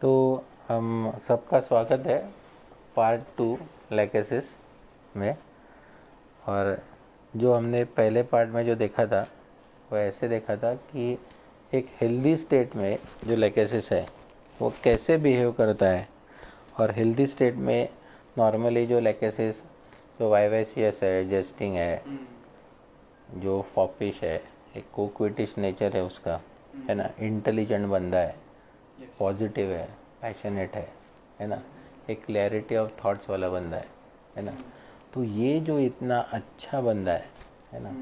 तो हम सबका स्वागत है पार्ट टू लैकेसिस में। और जो हमने पहले पार्ट में जो देखा था वो ऐसे देखा था कि एक हेल्दी स्टेट में जो लैकेसिस है वो कैसे बिहेव करता है। और हेल्दी स्टेट में नॉर्मली जो लैकेसिस जो वाइवेसियस है जेस्टिंग है जो फॉपिश है एक कोक्विटिश नेचर है उसका है ना? इंटेलिजेंट बंदा है। पॉजिटिव है पैशनेट है है ना? एक क्लैरिटी ऑफ़ थॉट्स वाला बंदा है है ना? तो ये जो इतना अच्छा बंदा है है ना?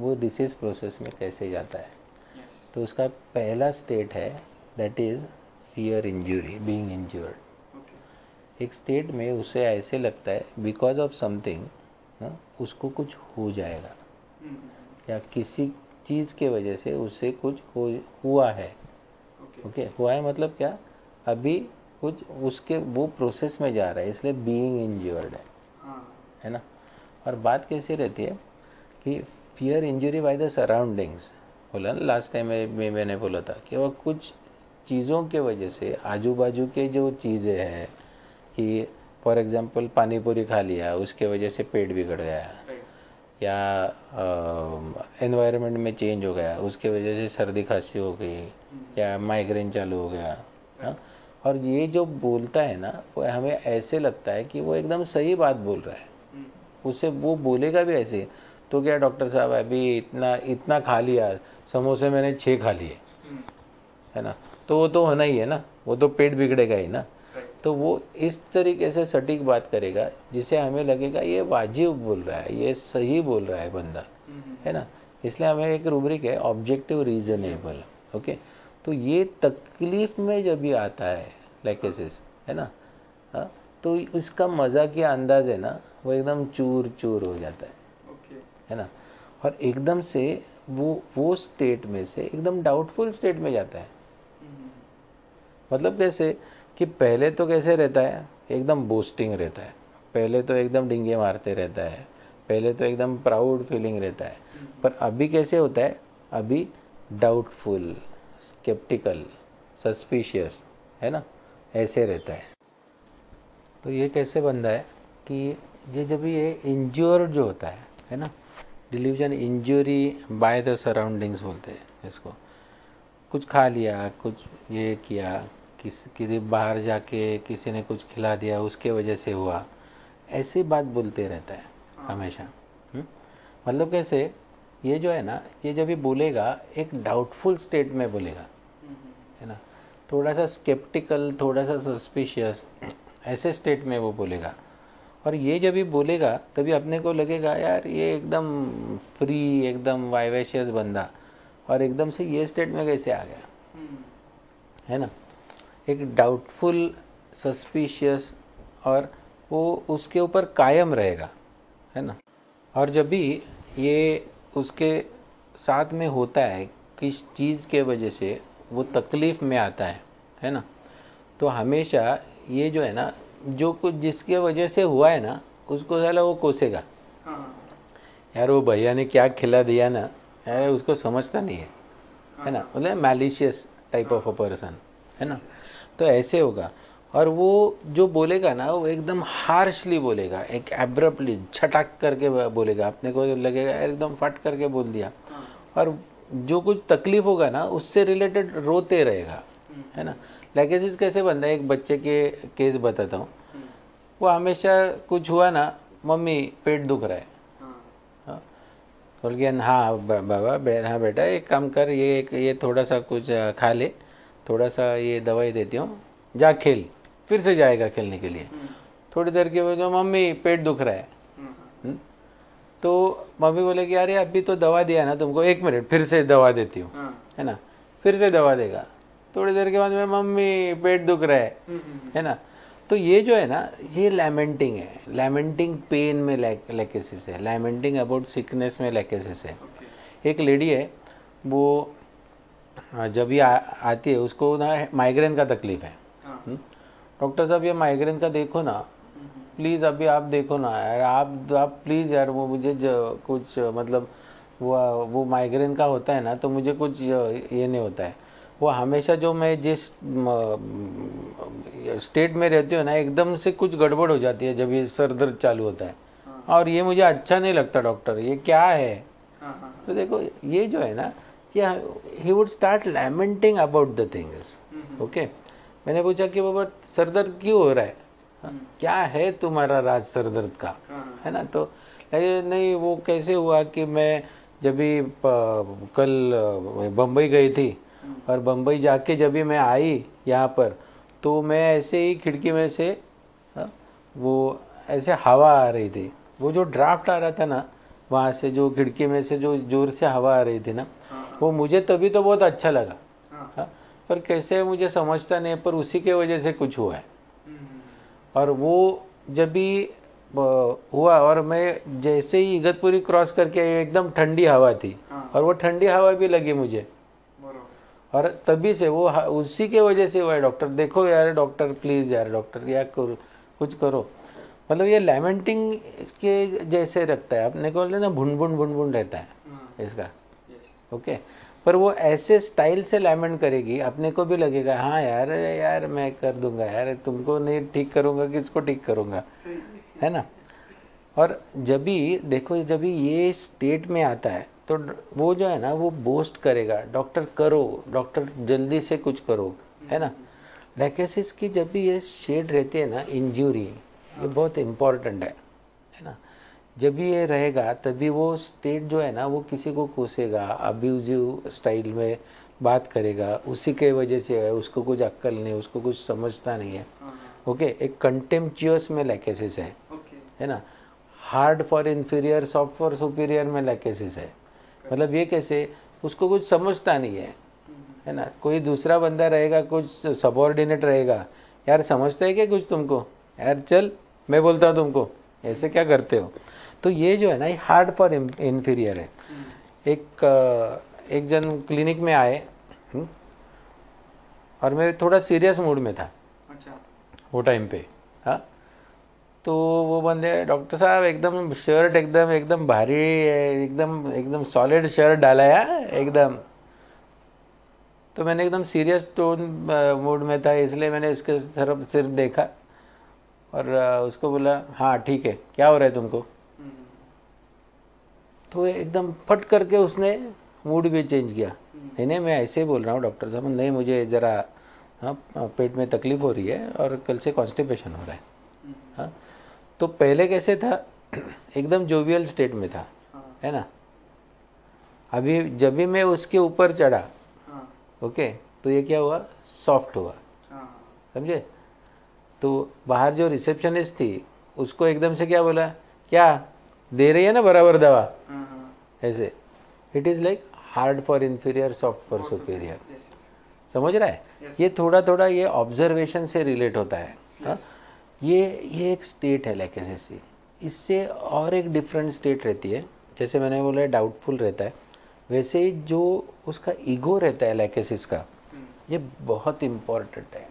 वो डिसीज प्रोसेस में कैसे जाता है? तो उसका पहला स्टेट है that is fear injury being injured एक स्टेट में उसे ऐसे लगता है बिकॉज़ ऑफ़ समथिंग उसको कुछ हो जाएगा। या किसी चीज़ के वजह से उसे कुछ हो हुआ है ओके okay. हुआ है मतलब क्या अभी कुछ उसके वो प्रोसेस में जा रहा है इसलिए बीइंग इंजर्ड है हाँ. है ना और बात कैसी रहती है कि fear injury by the surroundings बोला ना लास्ट टाइम में मैंने बोला था कि वो कुछ चीज़ों के वजह से आजू बाजू के जो चीज़ें हैं कि फॉर एग्जांपल पानी पूरी खा लिया उसके वजह से पेट बिगड़ गया या एनवायरनमेंट में चेंज हो गया उसके वजह से सर्दी खांसी हो गई या माइग्रेन चालू हो गया हा? और ये जो बोलता है ना वो हमें ऐसे लगता है कि वो एकदम सही बात बोल रहा है। उसे वो बोलेगा भी ऐसे तो क्या डॉक्टर साहब अभी इतना इतना खा लिया समोसे मैंने छः खा लिए है ना? तो वो तो होना ही है ना वो तो पेट बिगड़ेगा ही ना। तो वो इस तरीके से सटीक बात करेगा जिसे हमें लगेगा ये वाजिब बोल रहा है ये सही बोल रहा है बंदा है ना? इसलिए हमें एक रूब्रिक है ऑब्जेक्टिव रीजनेबल ओके तो ये तकलीफ़ में जब भी आता है लैकेसिस है ना? हा? तो इसका मज़ा के अंदाज है ना वो एकदम चूर चूर हो जाता है okay. है ना? और एकदम से वो वो स्टेट में से एकदम डाउटफुल स्टेट में जाता है। मतलब कैसे? कि पहले तो कैसे रहता है? एकदम बूस्टिंग रहता है। पहले तो एकदम डिंगे मारते रहता है। पहले तो एकदम प्राउड फीलिंग रहता है। पर अभी कैसे होता है? अभी डाउटफुल स्केप्टिकल सस्पिशियस है ना? ऐसे रहता है। तो ये कैसे बनता है कि ये जब ये इंज्योर जो होता है है ना? Delusion injury by the surroundings बोलते हैं इसको। कुछ खा लिया, कुछ ये किया किस किसी बाहर जाके किसी ने कुछ खिला दिया उसके वजह से हुआ। ऐसी बात बोलते रहता है हाँ। हमेशा। हुँ? मतलब कैसे ये जो है ना ये जब भी बोलेगा एक डाउटफुल स्टेट में बोलेगा है ना? थोड़ा सा स्केप्टिकल थोड़ा सा सस्पिशियस ऐसे स्टेट में वो बोलेगा। और ये जब भी बोलेगा तभी अपने को लगेगा यार ये एकदम फ्री एकदम वाइवेशियस बंदा। और एकदम से ये स्टेट में कैसे आ गया? है ना? एक डाउटफुल सस्पिशियस और वो उसके ऊपर कायम रहेगा है ना? और जब भी ये उसके साथ में होता है किस चीज़ के वजह से वो तकलीफ़ में आता है है ना? तो हमेशा ये जो है ना जो कुछ जिसके वजह से हुआ है ना उसको साला वो कोसेगा। हाँ। यार वो भैया ने क्या खिला दिया ना यार उसको समझता नहीं है है ना? मतलब malicious type of a person है ना? तो ऐसे होगा। और वो जो बोलेगा ना वो एकदम हार्शली बोलेगा एक एब्रप्टली छटाक करके बोलेगा। अपने को लगेगा एकदम फट करके बोल दिया। और जो कुछ तकलीफ़ होगा ना उससे रिलेटेड रोते रहेगा है ना? लैकेसिस कैसे बनता है? एक बच्चे के केस बताता हूँ। वो हमेशा कुछ हुआ ना मम्मी पेट दुख रहा है। हाँ। बोल गया हाँ बाबा हाँ बेटा एक काम कर ये ये थोड़ा सा कुछ खा ले। थोड़ा सा ये दवाई देती हूँ जा खेल फिर से जाएगा खेलने के लिए। थोड़ी देर के बाद मम्मी पेट दुख रहा है। हम्म? तो मम्मी बोले कि अरे अभी तो दवा दिया ना तुमको एक मिनट फिर से दवा देती हूँ हाँ। है ना? फिर से दवा देगा। थोड़ी देर के बाद में मम्मी पेट दुख रहा है है ना? तो ये जो है ना ये लैमेंटिंग है। लैमेंटिंग पेन में लैकेसिस है। लैमेंटिंग अबाउट सिकनेस में लैकेसिस है। एक लेडी है वो जब भी आती है उसको ना माइग्रेन का तकलीफ़ है। हाँ। हम्म? डॉक्टर साहब ये माइग्रेन का देखो ना। प्लीज़ अभी आप देखो ना यार आप आप प्लीज़ यार वो मुझे कुछ मतलब वो वो माइग्रेन का होता है ना तो मुझे कुछ ये नहीं होता है। वो हमेशा जो मैं जिस स्टेट में रहती हूँ ना एकदम से कुछ गड़बड़ हो जाती है जब ये सर दर्द चालू होता है। और ये मुझे अच्छा नहीं लगता डॉक्टर ये क्या है? हाँ हाँ। तो देखो ये जो है ना ये ही would start lamenting about the things okay मैंने पूछा कि बाबा सर दर्द क्यों हो रहा है? हाँ, क्या है तुम्हारा राज सर दर्द का? हाँ। है ना? तो नहीं वो कैसे हुआ कि मैं जब भी कल बम्बई गई थी और बम्बई जाके जब भी मैं आई यहाँ पर तो मैं ऐसे ही खिड़की में से अ, वो ऐसे हवा आ रही थी। वो जो ड्राफ्ट आ रहा था ना वहाँ से जो खिड़की में से जो ज़ोर से हवा आ रही थी ना वो मुझे तभी तो बहुत अच्छा लगा। हाँ। हाँ, पर कैसे मुझे समझता नहीं पर उसी के वजह से कुछ हुआ है। हम्म, और वो जब भी हुआ और मैं जैसे ही इगतपुरी क्रॉस करके आई, एकदम ठंडी हवा थी। हाँ। और वो ठंडी हवा भी लगी मुझे। और तभी से वो उसी के वजह से हुआ है डॉक्टर। देखो यार डॉक्टर प्लीज़ यार डॉक्टर या करो कुछ करो। मतलब ये लेमेंटिंग के जैसे रखता है। अपने को ना भुन भुन भुन भुन रहता है हाँ। इसका। ओके? पर वो ऐसे स्टाइल से लैमेंट करेगी अपने को भी लगेगा हाँ यार यार मैं कर दूँगा यार तुमको नहीं ठीक करूँगा किसको ठीक करूँगा। है। ना? और जब भी देखो जब भी ये स्टेट में आता है तो वो जो है ना वो बोस्ट करेगा डॉक्टर करो डॉक्टर जल्दी से कुछ करो। है ना? लैकेसिस की जब भी ये शेड रहती है ना इंजरी ये बहुत इम्पोर्टेंट है। है ना? जब भी ये रहेगा तभी वो स्टेट जो है ना वो किसी को कोसेगा अब्यूजिव स्टाइल में बात करेगा। उसी के वजह से है उसको कुछ अक्कल नहीं उसको कुछ समझता नहीं है। हाँ हाँ। ओके एक कंटेम्पचुअस में लैकेसिस है। ओके। है ना? Hard for inferior soft for superior में लैकेसिस है। Okay. मतलब ये कैसे? उसको कुछ समझता नहीं है। है ना? कोई दूसरा बंदा रहेगा कुछ सबॉर्डिनेट रहेगा। यार समझता है क्या कुछ तुमको? यार चल मैं बोलता हूँ तुमको। ऐसे क्या करते हो? तो ये जो है ना ये हार्ड फॉर इन्फीरियर है। एक एक जन क्लिनिक में आए हम्म, और मैं थोड़ा सीरियस मूड में था। अच्छा। वो टाइम पे हाँ। तो वो बंदे डॉक्टर साहब एकदम शर्ट एकदम एकदम भारी एकदम एकदम सॉलिड शर्ट डाला है एकदम। तो मैंने एकदम सीरियस टोन मूड में था इसलिए मैंने उसके तरफ़ सिर्फ़ देखा। और उसको बोला हाँ ठीक है क्या हो रहा है तुमको? तो एकदम फट करके उसने मूड भी चेंज किया। नहीं नहीं मैं ऐसे ही बोल रहा हूँ डॉक्टर साहब नहीं मुझे ज़रा हाँ पेट में तकलीफ़ हो रही है और कल से कॉन्स्टिपेशन हो रहा है। हाँ तो पहले कैसे था? एकदम जोवियल स्टेट में था हाँ। है ना? अभी जब भी मैं उसके ऊपर चढ़ा हाँ। ओके तो ये क्या हुआ? सॉफ्ट हुआ। हाँ। समझे? तो बाहर जो रिसेप्शनिस्ट थी उसको एकदम से क्या बोला? क्या? दे रही है ना बराबर दवा? हाँ हाँ। ऐसे। It is like hard for inferior soft for superior समझ रहा है? Yes. ये थोड़ा थोड़ा ये ऑब्जर्वेशन से रिलेट होता है। हाँ? ये ये एक स्टेट है लैकेसिस की इससे और एक डिफरेंट स्टेट रहती है। जैसे मैंने बोला डाउटफुल रहता है। वैसे ही जो उसका ईगो रहता है लैकेसिस का ये बहुत इम्पोर्टेंट है।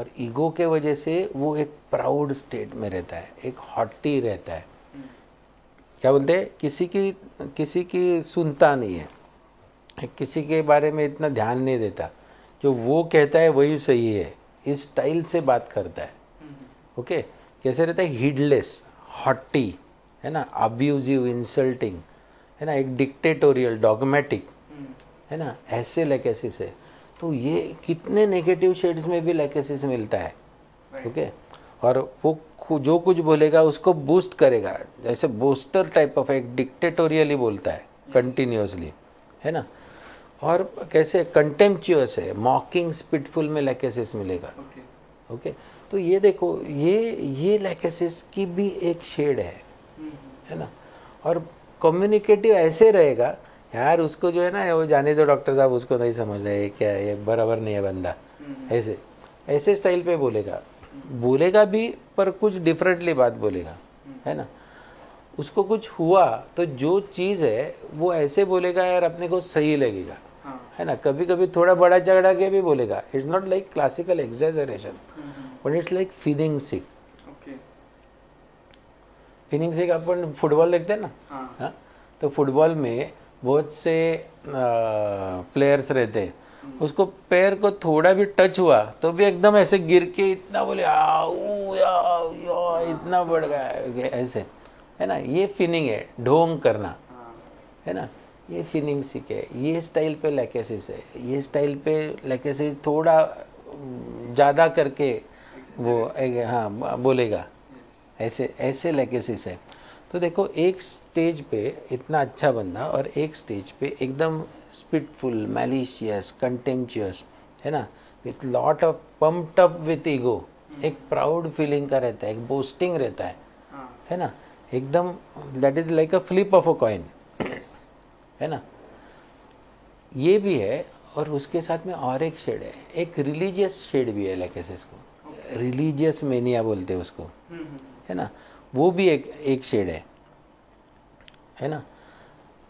और ईगो के वजह से वो एक प्राउड स्टेट में रहता है, एक हॉटी रहता है। क्या बोलते हैं? किसी की किसी की सुनता नहीं है, किसी के बारे में इतना ध्यान नहीं देता। जो वो कहता है, वही सही है। इस स्टाइल से बात करता है। ओके? कैसे रहता है? हीडलेस, हॉटी, है ना? अब्यूजिव इंसल्टिंग है ना? एक डिक्टेटोरियल डॉगमेटिक है ना? ऐसे लैकेसिस है तो ये कितने नेगेटिव शेड्स में भी लैकेसिस मिलता है ओके और वो जो कुछ बोलेगा उसको बूस्ट करेगा। जैसे बूस्टर टाइप ऑफ़ एक डिक्टेटोरियली बोलता है कंटिन्यूसली है ना? और कैसे? कंटेम्पचुअस है मॉकिंग स्पिटफुल में लैकेसिस मिलेगा ओके ओके तो ये देखो ये ये लैकेसिस की भी एक शेड है है ना? और कम्युनिकेटिव ऐसे रहेगा यार उसको जो है ना वो जाने दो डॉक्टर साहब उसको नहीं समझ रहे क्या है ये बराबर नहीं है बंदा। ऐसे ऐसे स्टाइल पे बोलेगा। बोलेगा भी पर कुछ डिफरेंटली बात बोलेगा है ना? उसको कुछ हुआ तो जो चीज़ है वो ऐसे बोलेगा यार अपने को सही लगेगा हाँ। है ना? कभी कभी थोड़ा बड़ा झगड़ा के भी बोलेगा। It's not like classical exaggeration but it's like feeling sick feeling sick upon football देखते हैं ना? हाँ। हाँ? तो फुटबॉल में बहुत से प्लेयर्स रहते हैं। उसको पैर को थोड़ा भी टच हुआ तो भी एकदम ऐसे गिर के इतना बोले या, या इतना बढ़ गया ऐसे है ना? ये फीलिंग है ढोंग करना हाँ ना? ये फीलिंग सीखे ये स्टाइल पे लैकेसिस है ये स्टाइल पे लैकेसिस थोड़ा ज़्यादा करके वो हाँ बोलेगा। ऐसे ऐसे लैकेसिस है। तो देखो एक स्टेज पे इतना अच्छा बंदा और एक स्टेज पे एकदम स्पिटफुल मैलिशियस कंटेम्पचुअस है ना? With lot of pumped up with ego एक प्राउड फीलिंग का रहता है एक बोस्टिंग रहता है हाँ। है ना? एकदम that is like a flip of a coin है ना? ये भी है और उसके साथ में और एक शेड है। एक रिलीजियस शेड भी है लैकेसिस को। रिलीजियस मेनिया बोलते हैं उसको हम्म हम्म। है ना? वो भी एक एक शेड है। है ना?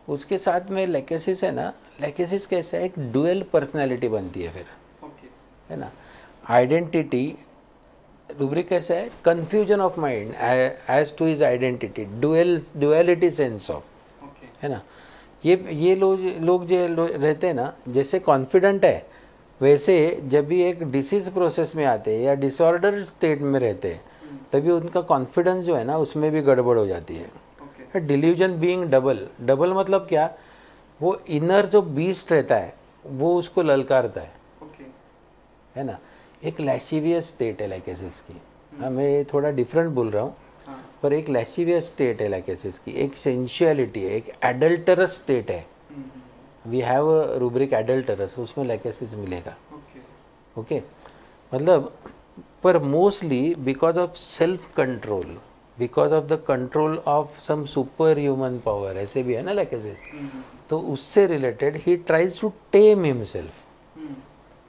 उसके साथ में लेकेसिस है ना? लेकेसिस कैसा है? एक डुअल पर्सनालिटी बनती है फिर। ओके है ना? आइडेंटिटी रूब्रिक कैसा है? Confusion of mind as to his identity dual duality sense of है ना? ये ये लोग लोग जो लो, रहते हैं ना जैसे कॉन्फिडेंट है वैसे जब भी एक डिसीज प्रोसेस में आते हैं या डिसऑर्डर स्टेट में रहते हैं तभी उनका कॉन्फिडेंस जो है ना उसमें भी गड़बड़ हो जाती है। डिल्यूजन बीइंग डबल डबल मतलब क्या? वो इनर जो बीस्ट रहता है वो उसको ललकारता है। ओके है ना? एक लैशिवियस स्टेट है लैकेसिस की। हाँ मैं थोड़ा डिफरेंट बोल रहा हूँ। हाँ। पर एक लैशिवियस स्टेट है लैकेसिस की। एक सेंशुअलिटी है एक एडल्टरस स्टेट है। We have a rubric adulterous उसमें लैकेसिस मिलेगा। ओके ओके मतलब पर mostly because of self control because of the control of some super human power ऐसे भी है ना लैकेसिस हम्म। तो उससे related he tries to tame himself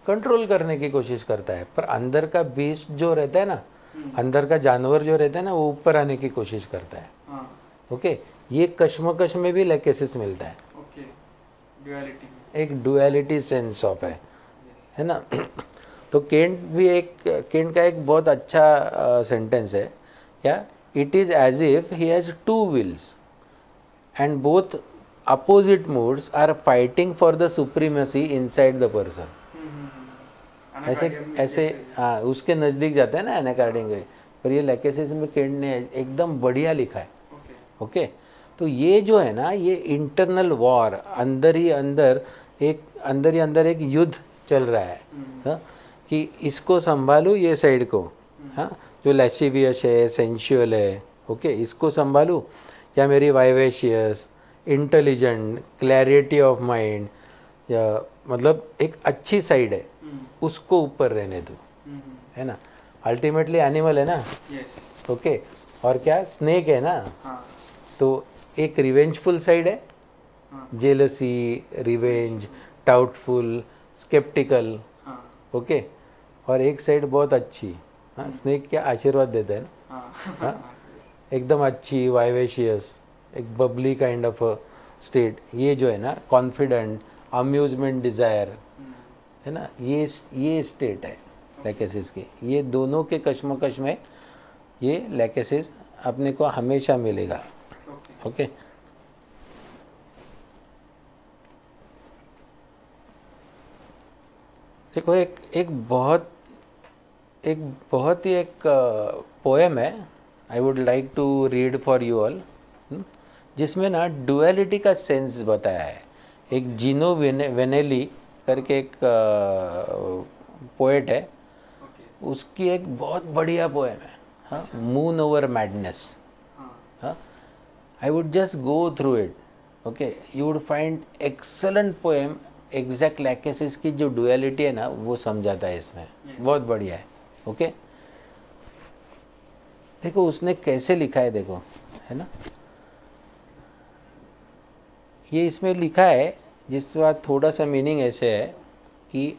control करने की कोशिश करता है पर अंदर का बीस जो रहता है ना हम्म। अंदर का जानवर जो रहता है ना वो ऊपर आने की कोशिश करता है। हाँ। ओके ये कश्मकश में भी लैकेसिस मिलता है। ओके ड्युअलिटी एक डुअलिटी सेंस ऑफ़ है। यस है ना? तो केंट भी एक केंट का एक बहुत अच्छा सेंटेंस है। क्या? It is as if he has two wills and both opposite moods are fighting for the supremacy inside the person hmm hmm ऐसे ऐसे हाँ उसके नज़दीक जाते हैं ना एनाकार्डिंग में पर ये लैकेसिस में केंट ने एकदम बढ़िया लिखा है। ओके। ओके? तो ये जो है ना ये इंटरनल वॉर अंदर ही अंदर एक अंदर ही अंदर एक युद्ध चल रहा है। हाँ, कि इसको संभालू ये साइड को। हाँ जो लैसिवियस है सेंशुअल है ओके इसको संभालू? या मेरी vivacious intelligent clarity of mind या मतलब एक अच्छी साइड है हम्म। उसको ऊपर रहने दो। हम्म। है ना? अल्टीमेटली एनिमल है ना? ओके और क्या? स्नेक है ना? हाँ। तो एक रिवेंजफुल साइड है। हाँ। जेलसी रिवेंज डाउटफुल स्केप्टिकल हाँ। ओके और एक साइड बहुत अच्छी। हाँ स्नेक क्या आशीर्वाद देता है। ना हाँ हाँ? एकदम अच्छी वाइवेशियस एक बबली काइंड ऑफ़ स्टेट ये जो है ना कॉन्फिडेंट अम्यूजमेंट डिज़ायर हम्म। है ना ये ये स्टेट है लैकेसिस की। ये दोनों के कश्मकश में ये लैकेसिस अपने को हमेशा मिलेगा। ओके। ओके? देखो एक एक बहुत एक बहुत ही एक पोएम है I would like to read for you all जिसमें ना डुअलिटी का सेंस बताया है एक जीनो वेने, वेनेली करके एक पोएट है ओके उसकी एक बहुत बढ़िया पोएम है हाँ मून ओवर मैडनेस हाँ huh? I would just go through it. Okay, you would find excellent exact Lachesis की जो डुअलिटी है ना वो समझाता है इसमें Yes. बहुत बढ़िया है ओके? देखो उसने कैसे लिखा है देखो है ना? ये इसमें लिखा है जिस बात थोड़ा सा मीनिंग ऐसे है कि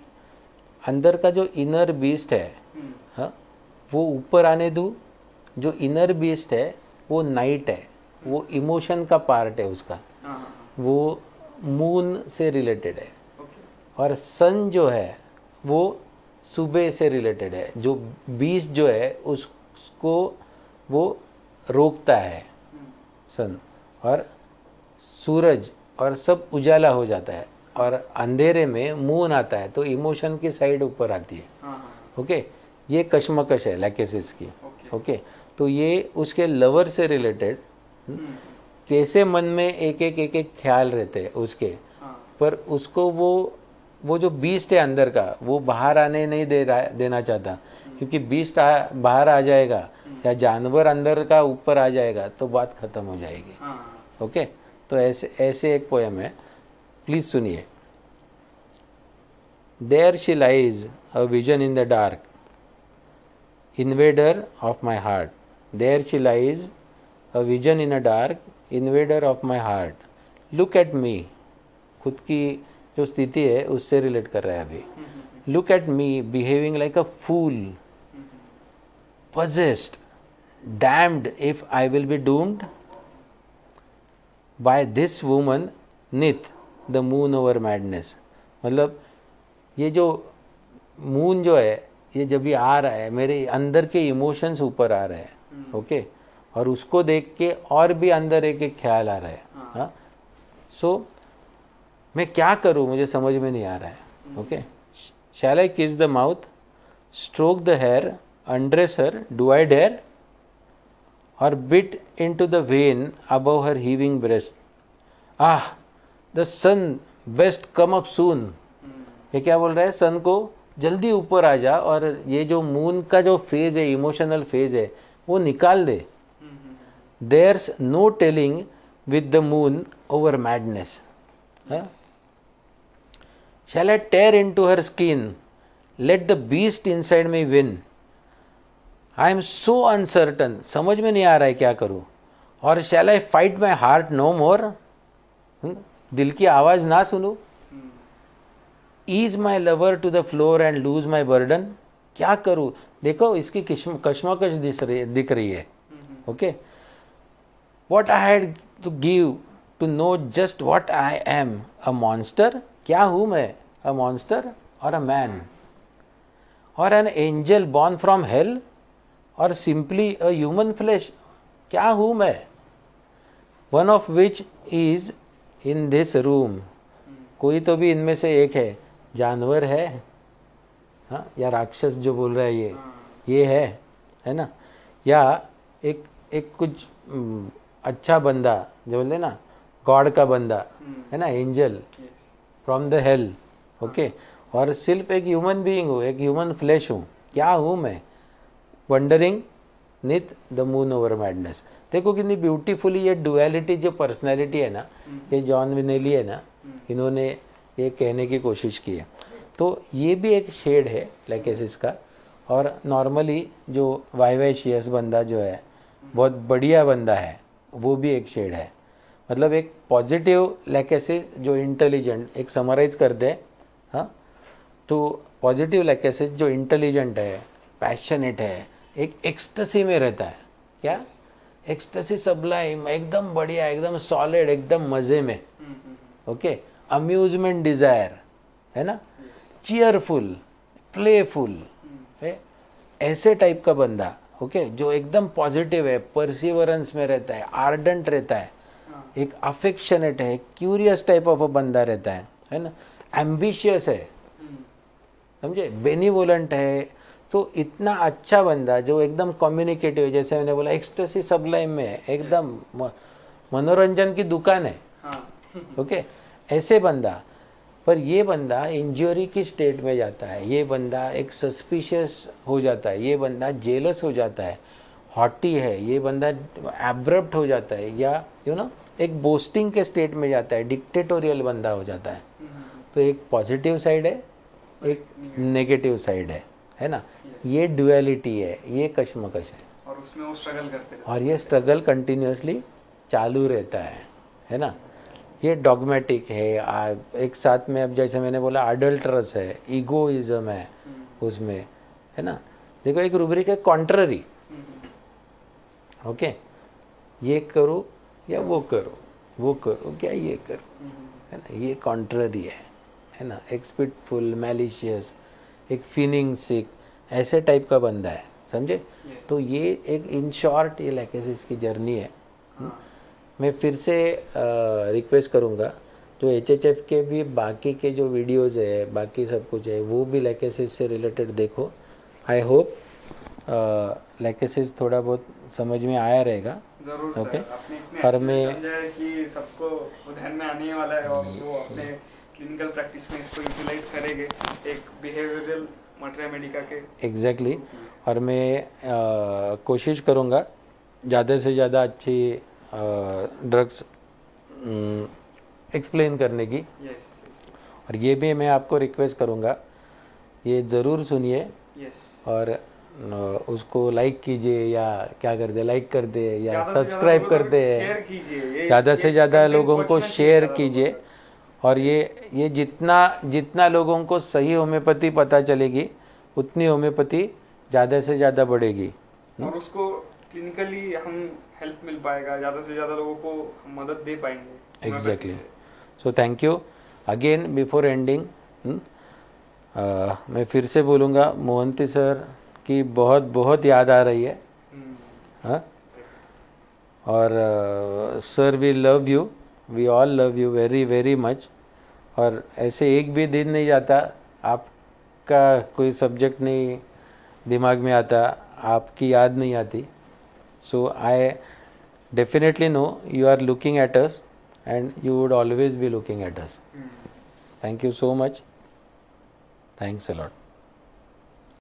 अंदर का जो इनर बीस्ट है हम्म। हाँ वो ऊपर आने दो जो इनर बीस्ट है वो नाइट है वो इमोशन का पार्ट है उसका। हाँ हाँ वो मून से रिलेटेड है। और सन जो है वो सुबह से रिलेटेड है। जो बीज जो है उसको वो रोकता है। हम्म सन और सूरज और सब उजाला हो जाता है और अंधेरे में मून आता है तो इमोशन की साइड ऊपर आती है। हाँ हाँ। ओके ये कशमकश है लैकेसिस की। ओके ओके तो ये उसके लवर से रिलेटेड हम्म, कैसे मन में एक एक एक एक ख्याल रहते हैं उसके? हाँ। पर उसको वो वो जो बीस्ट है अंदर का वो बाहर आने नहीं दे रहा देना चाहता। क्योंकि बीस्ट आ, बाहर आ जाएगा या जानवर अंदर का ऊपर आ जाएगा तो बात खत्म हो जाएगी। हाँ। ओके तो ऐसे ऐसे एक पोएम है। प्लीज़ सुनिए। There she lies a vision in the dark invader of my heart there she lies a vision in a dark invader of my heart look at me खुद की जो स्थिति है उससे रिलेट कर रहा है अभी। Look at me behaving like a fool possessed, damned if I will be doomed by this woman, Nith, the moon over madness. मतलब ये जो मून जो है ये जब भी आ रहा है मेरे अंदर के इमोशंस ऊपर आ रहे हैं ओके और उसको देख के और भी अंदर एक एक ख्याल आ रहा है हाँ। सो मैं क्या करूँ? मुझे समझ में नहीं आ रहा है। Okay shall I kiss the mouth stroke the hair, undress her, do I और बिट इन टू द वेन above her heaving breast ah the sun best come up soon. ये क्या बोल रहा है? सन को जल्दी ऊपर आ जा और ये जो मून का जो फ़ेज़ है इमोशनल फ़ेज़ है वो निकाल दे। There's no telling with the moon over madness shall I tear into her skin? Let the beast inside me win. I am so uncertain. समझ में नहीं आ रहा है क्या करूँ और I fight my heart no more? हम्म, दिल की आवाज़ ना सुनूं is my lover to the floor and lose my burden क्या करूँ देखो इसकी कश्मकश दिस रही दिख रही है okay what I had to give to know just what I am a monster क्या हूँ मैं अ मॉन्स्टर और अ मैन और an angel born from hell और सिंपली अ ह्यूमन फ्लैश क्या हूँ मैं? One of which is in this room कोई तो भी इनमें से एक है। जानवर है। हाँ या राक्षस जो बोल रहा है ये। ये है है ना? या एक एक कुछ हम्म, अच्छा बंदा जो बोलते ना गॉड का बंदा है ना angel from the hell okay? और सिर्फ़ एक ह्यूमन बीइंग हूँ एक ह्यूमन फ्लैश हूँ। क्या हूँ मैं? Wandering neath the moon over madness देखो कितनी ब्यूटीफुली ये डुअलिटी जो पर्सनैलिटी है ना ये जॉन विनेली है ना इन्होंने ये कहने की कोशिश की है। तो ये भी एक शेड है लैकेसिस का और नॉर्मली जो वाई वाइवेशियस बंदा जो है बहुत बढ़िया बंदा है वो भी एक शेड है। मतलब एक पॉजिटिव लैकेसिस जो इंटेलिजेंट एक समराइज कर दे हाँ तो पॉजिटिव लैकेसिस जो इंटेलिजेंट है पैशनेट है एक एक्सटसी में रहता है। क्या? एक्सटसी सबलाइम एकदम बढ़िया एकदम सॉलिड एकदम मज़े में। ओके अम्यूजमेंट डिज़ायर है ना? चीयरफुल प्लेफुल है? ऐसे टाइप का बंदा ओके okay? जो एकदम पॉजिटिव है परसिवरेंस में रहता है आर्डेंट रहता है। एक अफेक्शनेट है क्यूरियस टाइप ऑफ़ बंदा रहता है है ना? एम्बिशियस है। समझे? बेनिवोलेंट है। तो इतना अच्छा बंदा जो एकदम कम्युनिकेटिव है जैसे मैंने बोला एक्सटेसी सबलाइम में है एकदम मनोरंजन की दुकान है। हाँ। ओके? ऐसे बंदा। पर ये बंदा इंजरी की स्टेट में जाता है। ये बंदा एक सस्पिशियस हो जाता है। ये बंदा जेलस हो जाता है। हॉटी है। ये बंदा एब्रप्ट हो जाता है। या यू नो एक बोस्टिंग के स्टेट में जाता है। डिक्टेटोरियल बंदा हो जाता है। तो एक पॉजिटिव साइड है। एक नेगेटिव साइड है है ना? ये डुअलिटी है ये कश्मकश है। और उसमें वो स्ट्रगल करते रहते और ये स्ट्रगल कंटिन्यूसली चालू रहता है है ना? ये डॉगमेटिक है आ, एक साथ में अब जैसे मैंने बोला अडल्टरस है ईगोइज्म है उसमें है ना? देखो एक रूब्रिक है कॉन्ट्ररी ओके ये करो या वो करो वो करो क्या ये करो? है ना? ये कॉन्ट्ररी है। है ना? एक स्पिटफुल मैलिशियस एक फीलिंग सिक ऐसे टाइप का बंदा है समझे? Yes. तो ये एक इन शॉर्ट ये लैकेसिस की जर्नी है। हाँ। मैं फिर से रिक्वेस्ट करूँगा तो एच एच एफ़ के भी बाकी के जो वीडियोज़ है बाकी सब कुछ है वो भी लैकेसिस से रिलेटेड देखो। आई होप लैकेसिस थोड़ा बहुत समझ में आया रहेगा। ओके। इतने और मैं- कि सबको ध्यान में आने वाला है और वो अपने क्लिनिकल प्रैक्टिस में इसको यूटिलाइज करेंगे एक बिहेवियरल मटेरिया मेडिका के। Exactly exactly. और मैं कोशिश करूँगा ज़्यादा से ज़्यादा अच्छी ड्रग्स एक्सप्लेन करने की। यस और ये भी मैं आपको रिक्वेस्ट करूँगा ये ज़रूर सुनिए। यस और उसको लाइक कीजिए या क्या कर दे लाइक कर दे या सब्सक्राइब कर दे। ज़्यादा से ज़्यादा लोगों को शेयर कीजिए। और ये ये जितना जितना लोगों को सही होम्योपैथी पता चलेगी उतनी होम्योपैथी ज़्यादा से ज़्यादा बढ़ेगी। और उसको क्लिनिकली हम हेल्प मिल पाएगा ज़्यादा से ज़्यादा लोगों को हम मदद दे पाएँगे exactly so. Thank you again before ending मैं फिर से बोलूँगा मोहंती सर की बहुत बहुत याद आ रही है। हम्म, हाँ? और sir we love you we all love you very very much और ऐसे एक भी दिन नहीं जाता आपका कोई सब्जेक्ट नहीं दिमाग में आता आपकी याद नहीं आती। So I definitely know you are looking at us and you would always be looking at us. Thank you so much thanks a lot